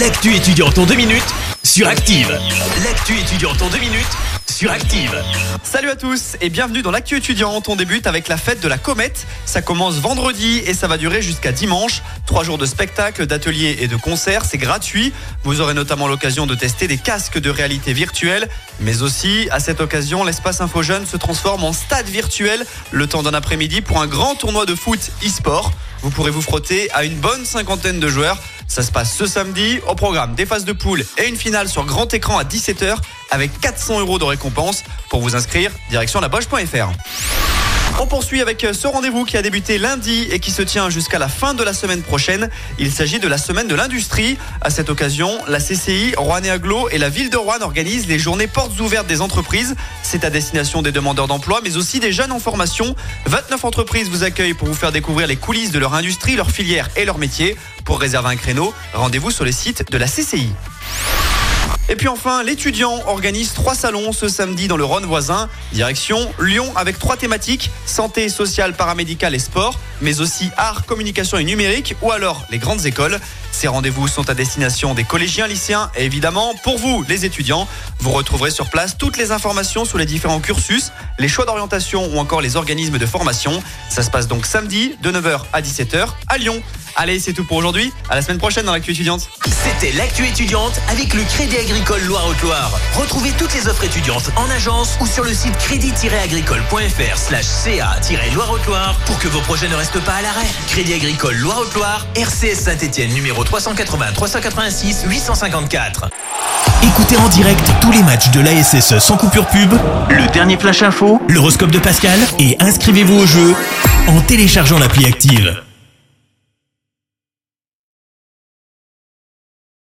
L'actu étudiante en deux minutes sur Active. L'actu étudiante en deux minutes sur Active. Salut à tous et bienvenue dans l'actu étudiante. On débute avec la fête de la comète. Ça commence vendredi et ça va durer jusqu'à dimanche. Trois jours de spectacles, d'ateliers et de concerts. C'est gratuit. Vous aurez notamment l'occasion de tester des casques de réalité virtuelle. Mais aussi, à cette occasion, l'espace Info Jeune se transforme en stade virtuel le temps d'un après-midi pour un grand tournoi de foot e-sport. Vous pourrez vous frotter à une bonne cinquantaine de joueurs. Ça se passe ce samedi au programme des phases de poule et une finale sur grand écran à 17h avec 400 euros de récompense. Pour vous inscrire, direction laboche.fr. On poursuit avec ce rendez-vous qui a débuté lundi et qui se tient jusqu'à la fin de la semaine prochaine. Il s'agit de la semaine de l'industrie. À cette occasion, la CCI, Rouen et Aglo et la ville de Rouen organisent les journées portes ouvertes des entreprises. C'est à destination des demandeurs d'emploi, mais aussi des jeunes en formation. 29 entreprises vous accueillent pour vous faire découvrir les coulisses de leur industrie, leur filière et leur métier. Pour réserver un créneau, rendez-vous sur les sites de la CCI. Et puis enfin, l'étudiant organise trois salons ce samedi dans le Rhône voisin. Direction Lyon avec trois thématiques santé, sociale, paramédicale et sport, mais aussi art, communication et numérique ou alors les grandes écoles. Ces rendez-vous sont à destination des collégiens, lycéens et évidemment pour vous, les étudiants. Vous retrouverez sur place toutes les informations sur les différents cursus, les choix d'orientation ou encore les organismes de formation. Ça se passe donc samedi de 9h à 17h à Lyon. Allez, c'est tout pour aujourd'hui. À la semaine prochaine dans l'actu étudiante. C'était l'actu étudiante avec le Crédit Agricole Loire-Haute-Loire. Retrouvez toutes les offres étudiantes en agence ou sur le site crédit-agricole.fr slash ca-loire-haute-loire pour que vos projets ne restent pas à l'arrêt. Crédit Agricole Loire-Haute-Loire, RCS Saint-Etienne numéro 380 386 854. Écoutez en direct tous les matchs de l'ASSE sans coupure pub, le dernier flash info, l'horoscope de Pascal et inscrivez-vous au jeu en téléchargeant l'appli active.